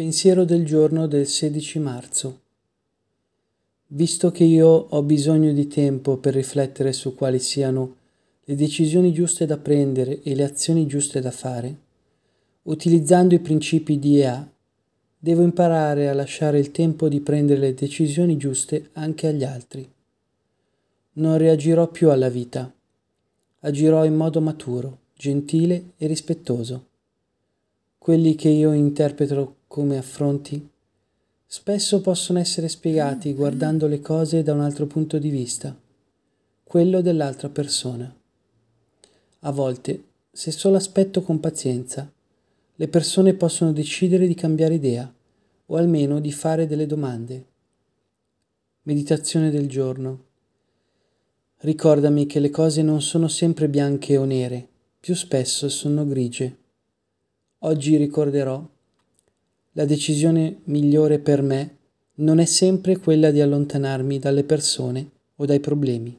Pensiero del giorno del 16 marzo. Visto che io ho bisogno di tempo per riflettere su quali siano le decisioni giuste da prendere e le azioni giuste da fare, utilizzando i principi di EA, devo imparare a lasciare il tempo di prendere le decisioni giuste anche agli altri. Non reagirò più alla vita, agirò in modo maturo, gentile e rispettoso. Quelli che io interpreto come affronti, spesso possono essere spiegati guardando le cose da un altro punto di vista, quello dell'altra persona. A volte, se solo aspetto con pazienza, le persone possono decidere di cambiare idea o almeno di fare delle domande. Meditazione del giorno. Ricordami che le cose non sono sempre bianche o nere, più spesso sono grigie. Oggi ricorderò la decisione migliore per me non è sempre quella di allontanarmi dalle persone o dai problemi.